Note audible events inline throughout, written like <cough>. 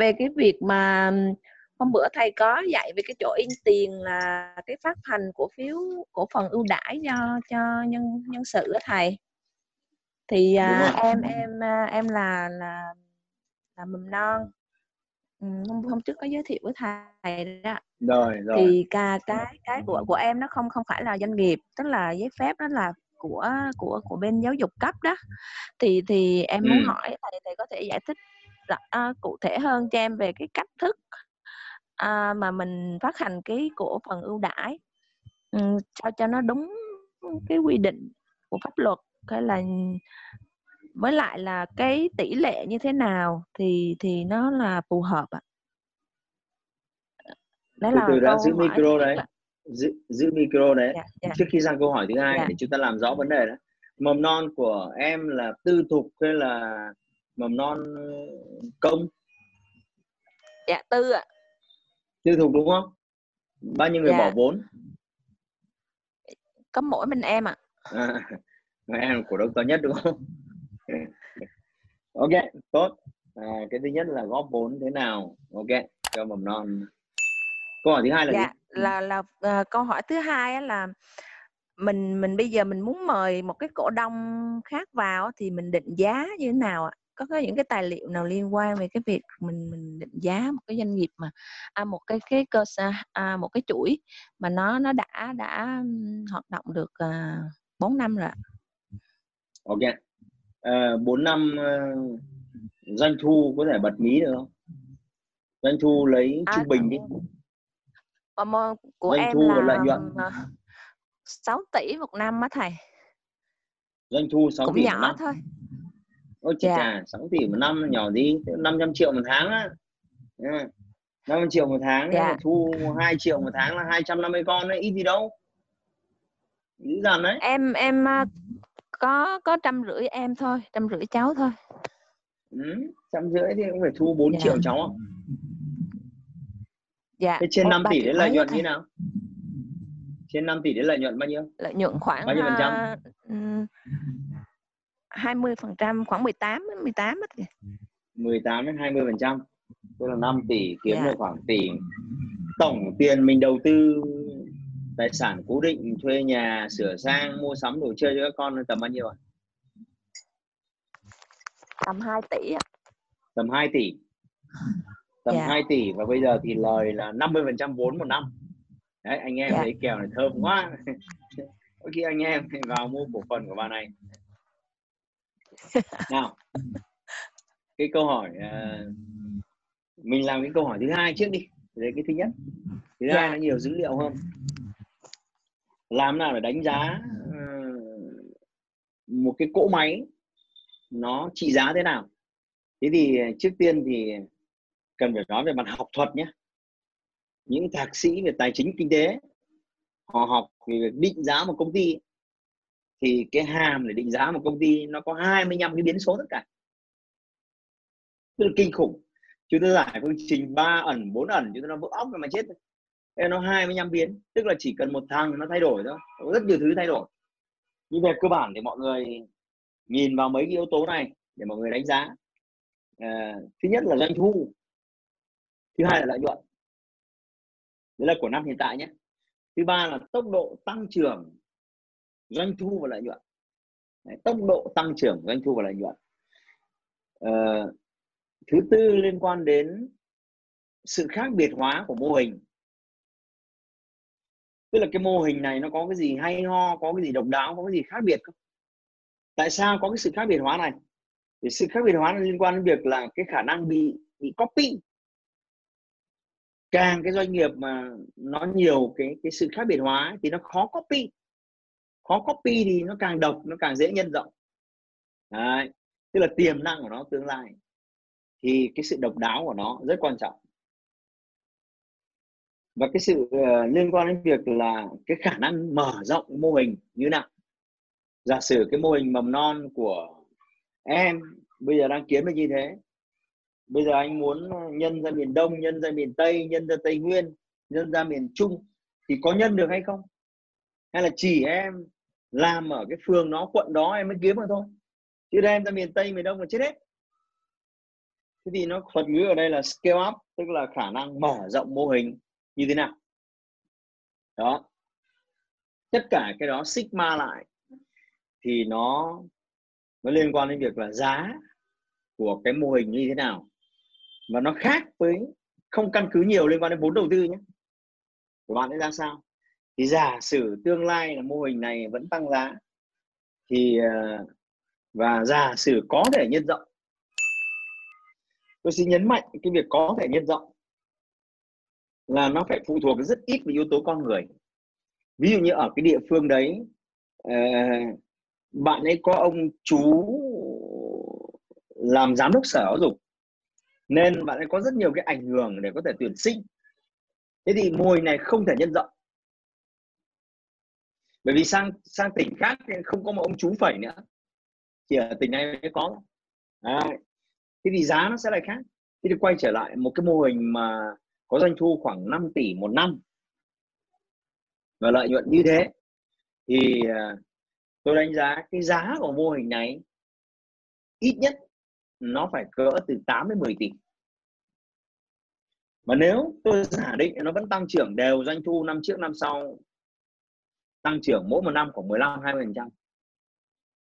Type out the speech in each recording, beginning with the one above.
về cái việc mà hôm bữa thầy có dạy về cái chỗ in tiền là cái phát hành cổ phiếu cổ phần ưu đãi cho cho nhân nhân sự á thầy. Thì à, em em à, em là là là mầm non. Hôm hôm trước có giới thiệu với thầy đó. Rồi rồi. thì cả cái cái của của em nó không không phải là doanh nghiệp tức là giấy phép đó là của của của bên giáo dục cấp đó. Thì thì em muốn Ừ. hỏi thầy thầy có thể giải thích rõ, à, cụ thể hơn cho em về cái cách thức à, mà mình phát hành cái cổ phần ưu đãi. Ừ, sao cho nó đúng cái quy định của pháp luật hay là với lại là cái tỷ lệ như thế nào thì thì nó là phù hợp ạ. Từ là từ đã giữ micro đấy. giữ, giữ micro đấy. Dạ dạ. Trước khi sang câu hỏi thứ hai Dạ. để chúng ta làm rõ vấn đề đó. Mầm non của em là tư thục hay là mầm non công. Dạ tư ạ. Tư thục đúng không? Bao nhiêu người Dạ. bỏ vốn? Có mỗi mình em ạ. À, mà <laughs> em cổ đông to nhất đúng không? <laughs> Ok tốt. À, cái thứ nhất là góp vốn thế nào? Ok cho mầm non. Câu hỏi thứ hai là dạ gì là là à, câu hỏi thứ hai là mình mình bây giờ mình muốn mời một cái cổ đông khác vào thì mình định giá như thế nào ạ có có những cái tài liệu nào liên quan về cái việc mình mình định giá một cái doanh nghiệp mà à, một cái cái cơ à, một cái chuỗi mà nó nó đã đã hoạt động được à, 4 năm rồi ạ. ok. À, 4 năm ờ, doanh thu có thể bật mí được không? Doanh thu lấy À, trung bình đi. Ờ, của Doanh em thu và là lợi nhuận. à, 6 tỷ một năm á thầy. Doanh thu 6 cũng tỷ một nhỏ năm. thôi ôi chà Dạ. chà 6 tỷ một năm nhỏ gì 500 triệu một tháng á Ừ. 500 triệu một tháng Dạ. mà thu 2 triệu một tháng là 250 con đấy ít gì đâu dữ dằn đấy em em à, có có trăm rưỡi em thôi trăm rưỡi cháu thôi ừ. trăm rưỡi thì cũng phải thu 4 Dạ. triệu cháu ạ dạ thế trên bốn- 5 ba tỷ đấy lợi nhuận như nào trên 5 tỷ đấy lợi nhuận bao nhiêu lợi nhuận khoảng Bao nhiêu phần trăm? ừm, 20 phần trăm khoảng 18 đến 18 á thầy. 18 đến 20 phần trăm tức là 5 tỷ kiếm Dạ. được khoảng tỷ tổng tiền mình đầu tư tài sản cố định thuê nhà sửa sang mua sắm đồ chơi cho các con tầm bao nhiêu ạ tầm 2 tỷ ạ. tầm 2 tỷ tầm Dạ. 2 tỷ và bây giờ thì lời là 50 phần trăm vốn một năm đấy anh em Dạ. thấy kèo này thơm quá <laughs> có khi anh em vào mua cổ phần của bà này nào <laughs> cái câu hỏi à, mình làm cái câu hỏi thứ hai trước đi. Đấy cái thứ nhất. Thứ Dạ. hai nó nhiều dữ liệu hơn. Làm nào để đánh giá ờ, một cái cỗ máy nó trị giá thế nào? Thế thì trước tiên thì cần phải nói về mặt học thuật nhé. Những thạc sĩ về tài chính kinh tế họ học về việc định giá một công ty thì cái hàm để định giá một công ty nó có 25 cái biến số tất cả. Rất là kinh khủng. Chúng ta giải phương trình 3 ẩn 4 ẩn chúng ta nó vỡ óc rồi mà chết Thế nó 25 biến. Tức là chỉ cần một thằng nó thay đổi thôi. Có rất nhiều thứ thay đổi. Nhưng về cơ bản thì mọi người nhìn vào mấy cái yếu tố này để mọi người đánh giá. À, thứ nhất là doanh thu. Thứ hai là lợi nhuận. Đấy là của năm hiện tại nhé. Thứ ba là tốc độ tăng trưởng doanh thu và lợi nhuận. Đấy, tốc độ tăng trưởng doanh thu và lợi nhuận. À, thứ tư liên quan đến sự khác biệt hóa của mô hình. Tức là cái mô hình này nó có cái gì hay ho có cái gì độc đáo có cái gì khác biệt không? Tại sao có cái sự khác biệt hóa này? Thì sự khác biệt hóa liên quan đến việc là cái khả năng bị bị copy. Càng cái doanh nghiệp mà nó nhiều cái cái sự khác biệt hóa thì nó khó copy khó copy thì nó càng độc nó càng dễ nhân rộng. Đấy. tức là tiềm năng của nó tương lai thì cái sự độc đáo của nó rất quan trọng. Và cái sự uh, liên quan đến việc là cái khả năng mở rộng mô hình như nào. Giả sử cái mô hình mầm non của em bây giờ đang kiếm được như thế. Bây giờ anh muốn nhân ra miền đông nhân ra miền tây nhân ra tây nguyên nhân ra miền trung thì có nhân được hay không? Hay là chỉ em làm ở cái phường nó quận đó em mới kiếm được thôi. Chứ đem ra miền tây, miền đông là chết hết. Thế thì nó thuật ngữ ở đây là scale up, tức là khả năng mở rộng mô hình như thế nào. Đó. Tất cả cái đó sigma lại thì nó nó liên quan đến việc là giá của cái mô hình như thế nào. Và nó khác với, không căn cứ nhiều liên quan đến vốn đầu tư nhé. Của bạn ấy ra sao? Thì giả sử tương lai là mô hình này vẫn tăng giá, thì ờ, và giả sử có thể nhân rộng. Tôi xin nhấn mạnh cái việc có thể nhân rộng là nó phải phụ thuộc rất ít vào yếu tố con người. Ví dụ như ở cái địa phương đấy ờ, bạn ấy có ông chú làm giám đốc sở giáo dục, nên bạn ấy có rất nhiều cái ảnh hưởng để có thể tuyển sinh. Thế thì mô hình này không thể nhân rộng bởi vì sang sang tỉnh khác thì không có một ông chú phẩy nữa. Chỉ ở tỉnh này mới có. À, thế thì giá nó sẽ lại khác. Thế thì quay trở lại một cái mô hình mà có doanh thu khoảng 5 tỷ một năm. Và lợi nhuận như thế. Thì à, tôi đánh giá cái giá của mô hình này ít nhất nó phải cỡ từ 8 đến 10 tỷ. Mà nếu tôi giả định nó vẫn tăng trưởng đều doanh thu năm trước năm sau tăng trưởng mỗi một năm khoảng 15 20 phần trăm.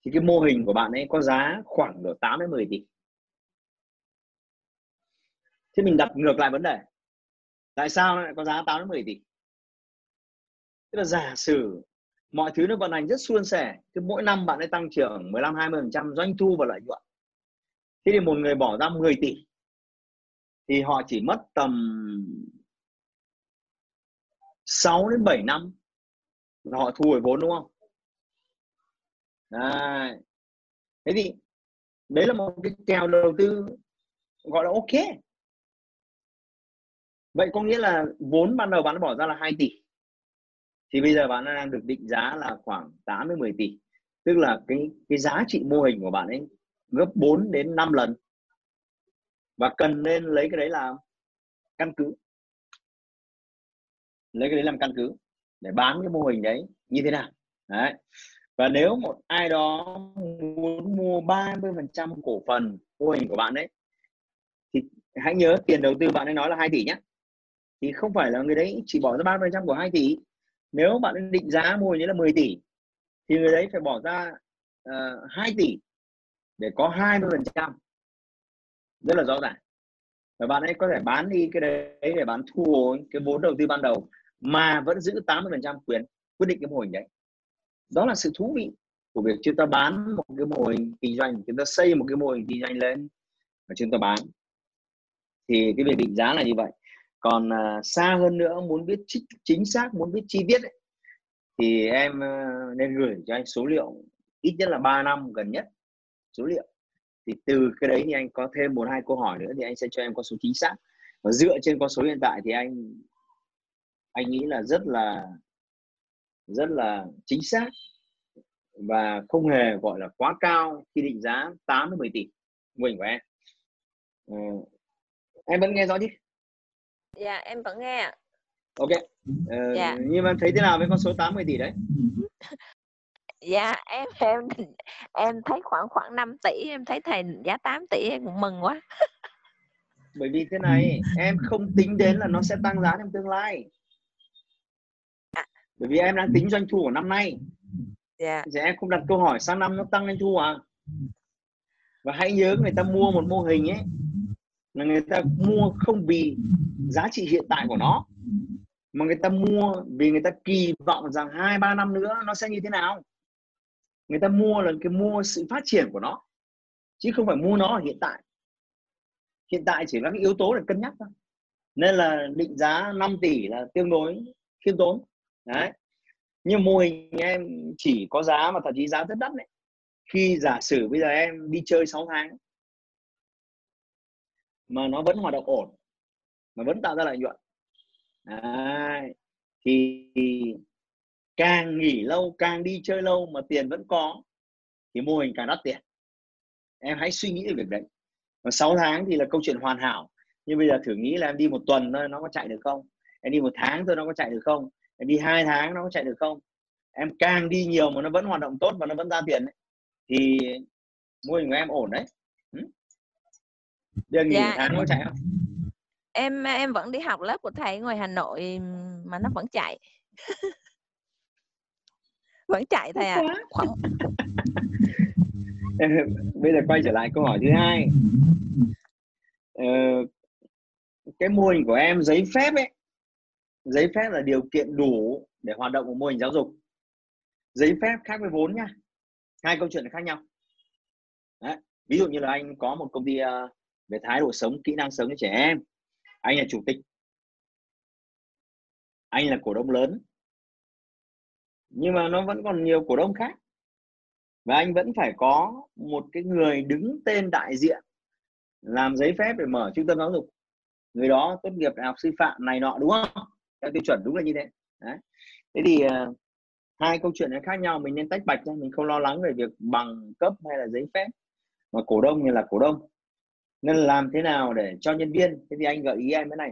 Thì cái mô hình của bạn ấy có giá khoảng độ 8 đến 10 tỷ. Thế mình đặt ngược lại vấn đề, tại sao nó lại có giá 8 đến 10 tỷ? Tức là giả sử mọi thứ nó vận hành rất suôn sẻ cứ mỗi năm bạn ấy tăng trưởng 15 20 phần trăm doanh thu và lợi nhuận. Thế thì một người bỏ ra 10 tỷ, thì họ chỉ mất tầm 6 đến 7 năm họ thu hồi vốn, đúng không? Đấy. thế thì đấy là một cái kèo đầu tư gọi là ok. Vậy có nghĩa là vốn ban đầu bạn bỏ ra là 2 tỷ. Thì bây giờ bạn đang được định giá là khoảng 8 đến 10 tỷ. Tức là cái cái giá trị mô hình của bạn ấy gấp 4 đến 5 lần. Và cần nên lấy cái đấy làm căn cứ. Lấy cái đấy làm căn cứ để bán cái mô hình đấy như thế nào? Đấy. Và nếu một ai đó muốn mua 30% cổ phần mô hình của bạn đấy thì hãy nhớ tiền đầu tư bạn ấy nói là 2 tỷ nhé. Thì không phải là người đấy chỉ bỏ ra 30% của 2 tỷ. Nếu bạn định giá mô hình đấy là 10 tỷ thì người đấy phải bỏ ra ờ, uh, 2 tỷ để có 20% rất là rõ ràng. Và bạn ấy có thể bán đi cái đấy để bán thu hồi cái vốn đầu tư ban đầu mà vẫn giữ 80% quyền quyết định cái mô hình đấy. Đó là sự thú vị của việc chúng ta bán một cái mô hình kinh doanh chúng ta xây một cái mô hình kinh doanh lên và chúng ta bán. Thì cái việc định giá là như vậy. Còn uh, xa hơn nữa muốn biết chính xác muốn biết chi tiết ấy, thì em uh, nên gửi cho anh số liệu ít nhất là 3 năm gần nhất số liệu. Thì từ cái đấy thì anh có thêm một hai câu hỏi nữa thì anh sẽ cho em con số chính xác. Và dựa trên con số hiện tại thì anh anh nghĩ là rất là rất là chính xác và không hề gọi là quá cao khi định giá 8 đến 10 tỷ mình của em ừ. em vẫn nghe rõ chứ dạ em vẫn nghe ok ờ, dạ. nhưng mà thấy thế nào với con số 80 tỷ đấy <laughs> dạ em em em thấy khoảng khoảng 5 tỷ em thấy thầy giá 8 tỷ em cũng mừng quá <laughs> bởi vì thế này em không tính đến là nó sẽ tăng giá trong tương lai. Bởi vì em đang tính doanh thu của năm nay. Dạ. thì em không đặt câu hỏi sang năm nó tăng doanh thu à và hãy nhớ người ta mua một mô hình ấy là người ta mua không vì giá trị hiện tại của nó mà người ta mua vì người ta kỳ vọng rằng hai ba năm nữa nó sẽ như thế nào. Người ta mua là cái mua sự phát triển của nó chứ không phải mua nó ở hiện tại. Hiện tại chỉ là cái yếu tố để cân nhắc thôi. Nên là định giá 5 tỷ là tương đối khiêm tốn đấy. Nhưng mô hình em chỉ có giá mà thậm chí giá rất đắt đấy. Khi giả sử bây giờ em đi chơi 6 tháng, mà nó vẫn hoạt động ổn, mà vẫn tạo ra lợi nhuận. Đấy. thì càng nghỉ lâu, càng đi chơi lâu mà tiền vẫn có, thì mô hình càng đắt tiền. Em hãy suy nghĩ về việc đấy. Và 6 tháng thì là câu chuyện hoàn hảo. Nhưng bây giờ thử nghĩ là em đi một tuần thôi, nó có chạy được không? Em đi một tháng thôi, nó có chạy được không? Em đi hai tháng nó có chạy được không? Em càng đi nhiều mà nó vẫn hoạt động tốt và nó vẫn ra tiền ấy, thì mô hình của em ổn đấy? Bây nghỉ dạ, tháng có chạy không? em em vẫn đi học lớp của thầy ngoài Hà Nội mà nó vẫn chạy. <laughs> Vẫn chạy thầy ạ. à. <laughs> khoảng <laughs> bây giờ quay trở lại câu hỏi thứ hai. Ờ, cái mô hình của em giấy phép ấy giấy phép là điều kiện đủ để hoạt động của mô hình giáo dục. Giấy phép khác với vốn nha. Hai câu chuyện là khác nhau. Đấy. ví dụ như là anh có một công ty ờ, về thái độ sống, kỹ năng sống cho trẻ em. Anh là chủ tịch. Anh là cổ đông lớn. Nhưng mà nó vẫn còn nhiều cổ đông khác. Và anh vẫn phải có một cái người đứng tên đại diện làm giấy phép để mở trung tâm giáo dục. Người đó tốt nghiệp đại học sư phạm này nọ, đúng không? Theo tiêu chuẩn đúng là như thế. Đấy. Thế thì uh, hai câu chuyện này khác nhau mình nên tách bạch ra mình không lo lắng về việc bằng cấp hay là giấy phép mà cổ đông thì là cổ đông. Nên làm thế nào để cho nhân viên thế thì anh gợi ý em thế này.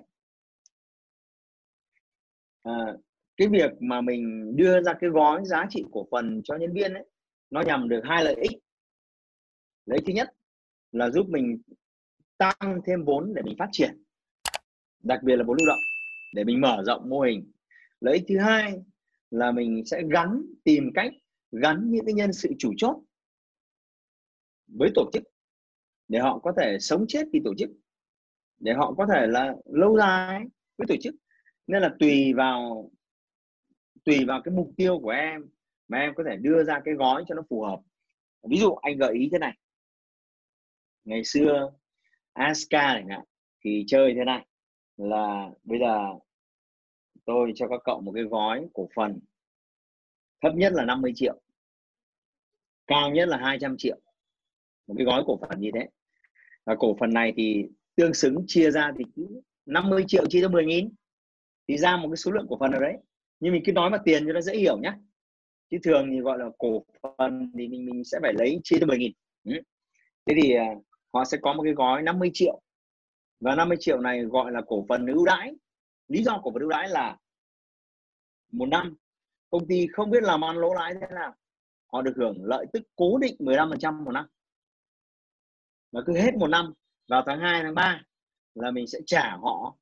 À, cái việc mà mình đưa ra cái gói giá trị cổ phần cho nhân viên ấy nó nhằm được hai lợi ích. Lợi ích thứ nhất là giúp mình tăng thêm vốn để mình phát triển đặc biệt là vốn lưu động để mình mở rộng mô hình. Lợi ích thứ hai là mình sẽ gắn, tìm cách gắn những cái nhân sự chủ chốt với tổ chức để họ có thể sống chết vì tổ chức, để họ có thể là lâu dài với tổ chức. Nên là tùy vào tùy vào cái mục tiêu của em mà em có thể đưa ra cái gói cho nó phù hợp. Ví dụ anh gợi ý thế này. Ngày xưa Aska chẳng hạn thì chơi thế này là bây giờ tôi cho các cậu một cái gói cổ phần, thấp nhất là 50 triệu, cao nhất là 200 triệu, một cái gói cổ phần như thế. Và cổ phần này thì tương xứng chia ra thì cứ 50 triệu chia cho 10 nghìn thì ra một cái số lượng cổ phần ở đấy. Nhưng mình cứ nói mà tiền cho nó dễ hiểu nhé chứ thường thì gọi là cổ phần thì mình mình sẽ phải lấy chia cho 10 nghìn. Ừ. thế thì à, họ sẽ có một cái gói 50 triệu. Và 50 triệu này gọi là cổ phần ưu đãi lý do cổ phần ưu đãi là một năm công ty không biết làm ăn lỗ lãi thế nào. Họ được hưởng lợi tức cố định 15% một năm. Và cứ hết một năm vào tháng 2, tháng 3 là mình sẽ trả họ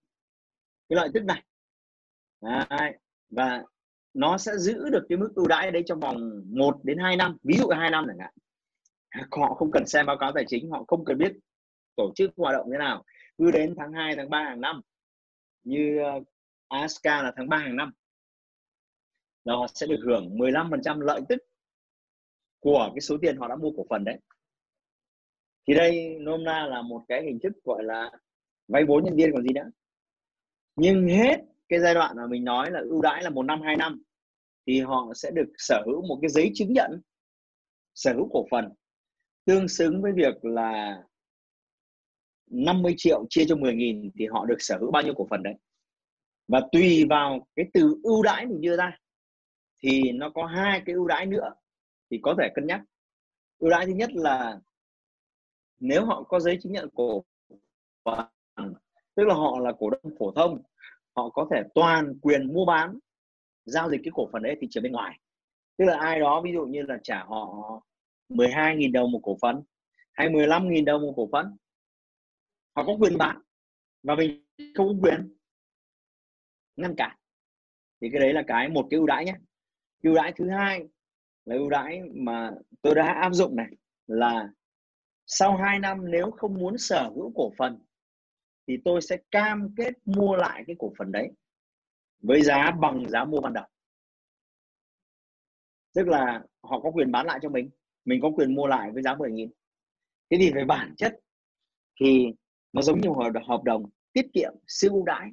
cái lợi tức này. Đấy. và nó sẽ giữ được cái mức ưu đãi đấy trong vòng 1 đến 2 năm ví dụ 2 năm chẳng hạn. Họ không cần xem báo cáo tài chính họ không cần biết tổ chức hoạt động thế nào. Cứ đến tháng 2, tháng 3 hàng năm như ờ, ASK là tháng 3 hàng năm. Là họ sẽ được hưởng 15% lợi tức của cái số tiền họ đã mua cổ phần đấy. Thì đây nôm na là một cái hình thức gọi là vay vốn nhân viên còn gì nữa. Nhưng hết cái giai đoạn mà mình nói là ưu đãi là một năm, hai năm thì họ sẽ được sở hữu một cái giấy chứng nhận, sở hữu cổ phần, tương xứng với việc là 50 triệu chia cho 10 nghìn thì họ được sở hữu bao nhiêu cổ phần đấy? Và tùy vào cái từ ưu đãi mình đưa ra, thì nó có hai cái ưu đãi nữa thì có thể cân nhắc. Ưu đãi thứ nhất là nếu họ có giấy chứng nhận cổ phần, tức là họ là cổ đông phổ thông, họ có thể toàn quyền mua bán, giao dịch cái cổ phần đấy thị trường bên ngoài. Tức là ai đó ví dụ như là trả họ 12.000 đồng một cổ phần, hay 15.000 đồng một cổ phần họ có quyền bán, và mình không có quyền ngăn cản. Thì cái đấy là cái một cái ưu đãi nhé. Ưu đãi thứ hai là ưu đãi mà tôi đã áp dụng này, là sau 2 năm nếu không muốn sở hữu cổ phần, thì tôi sẽ cam kết mua lại cái cổ phần đấy với giá bằng giá mua ban đầu. Tức là họ có quyền bán lại cho mình mình có quyền mua lại với giá 10 nghìn. Thế thì về bản chất thì nó giống như hợp đồng tiết kiệm siêu ưu đãi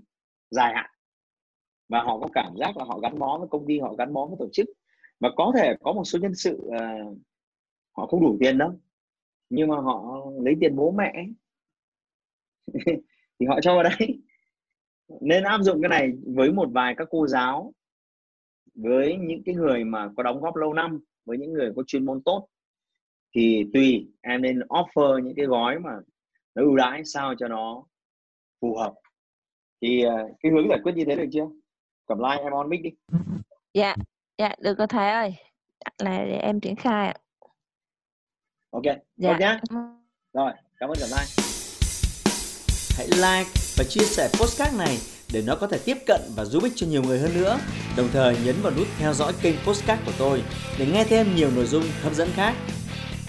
dài hạn. Và họ có cảm giác là họ gắn bó với công ty họ gắn bó với tổ chức. Và có thể có một số nhân sự uh, họ không đủ tiền đâu nhưng mà họ lấy tiền bố mẹ <laughs> thì họ cho vào đấy. Nên áp dụng cái này với một vài các cô giáo với những cái người mà có đóng góp lâu năm với những người có chuyên môn tốt. Thì tùy em nên offer những cái gói mà nó ưu đãi sao cho nó phù hợp. Thì ờ, cái hướng giải quyết như thế được chưa? Cầm like em on mic đi. Dạ dạ được cô thầy ơi. Là để em triển khai ạ. Ok dạ. tốt nhá. Rồi cảm ơn cầm like Hãy like và chia sẻ postcard này để nó có thể tiếp cận và giúp ích cho nhiều người hơn nữa. Đồng thời nhấn vào nút theo dõi kênh postcard của tôi để nghe thêm nhiều nội dung hấp dẫn khác.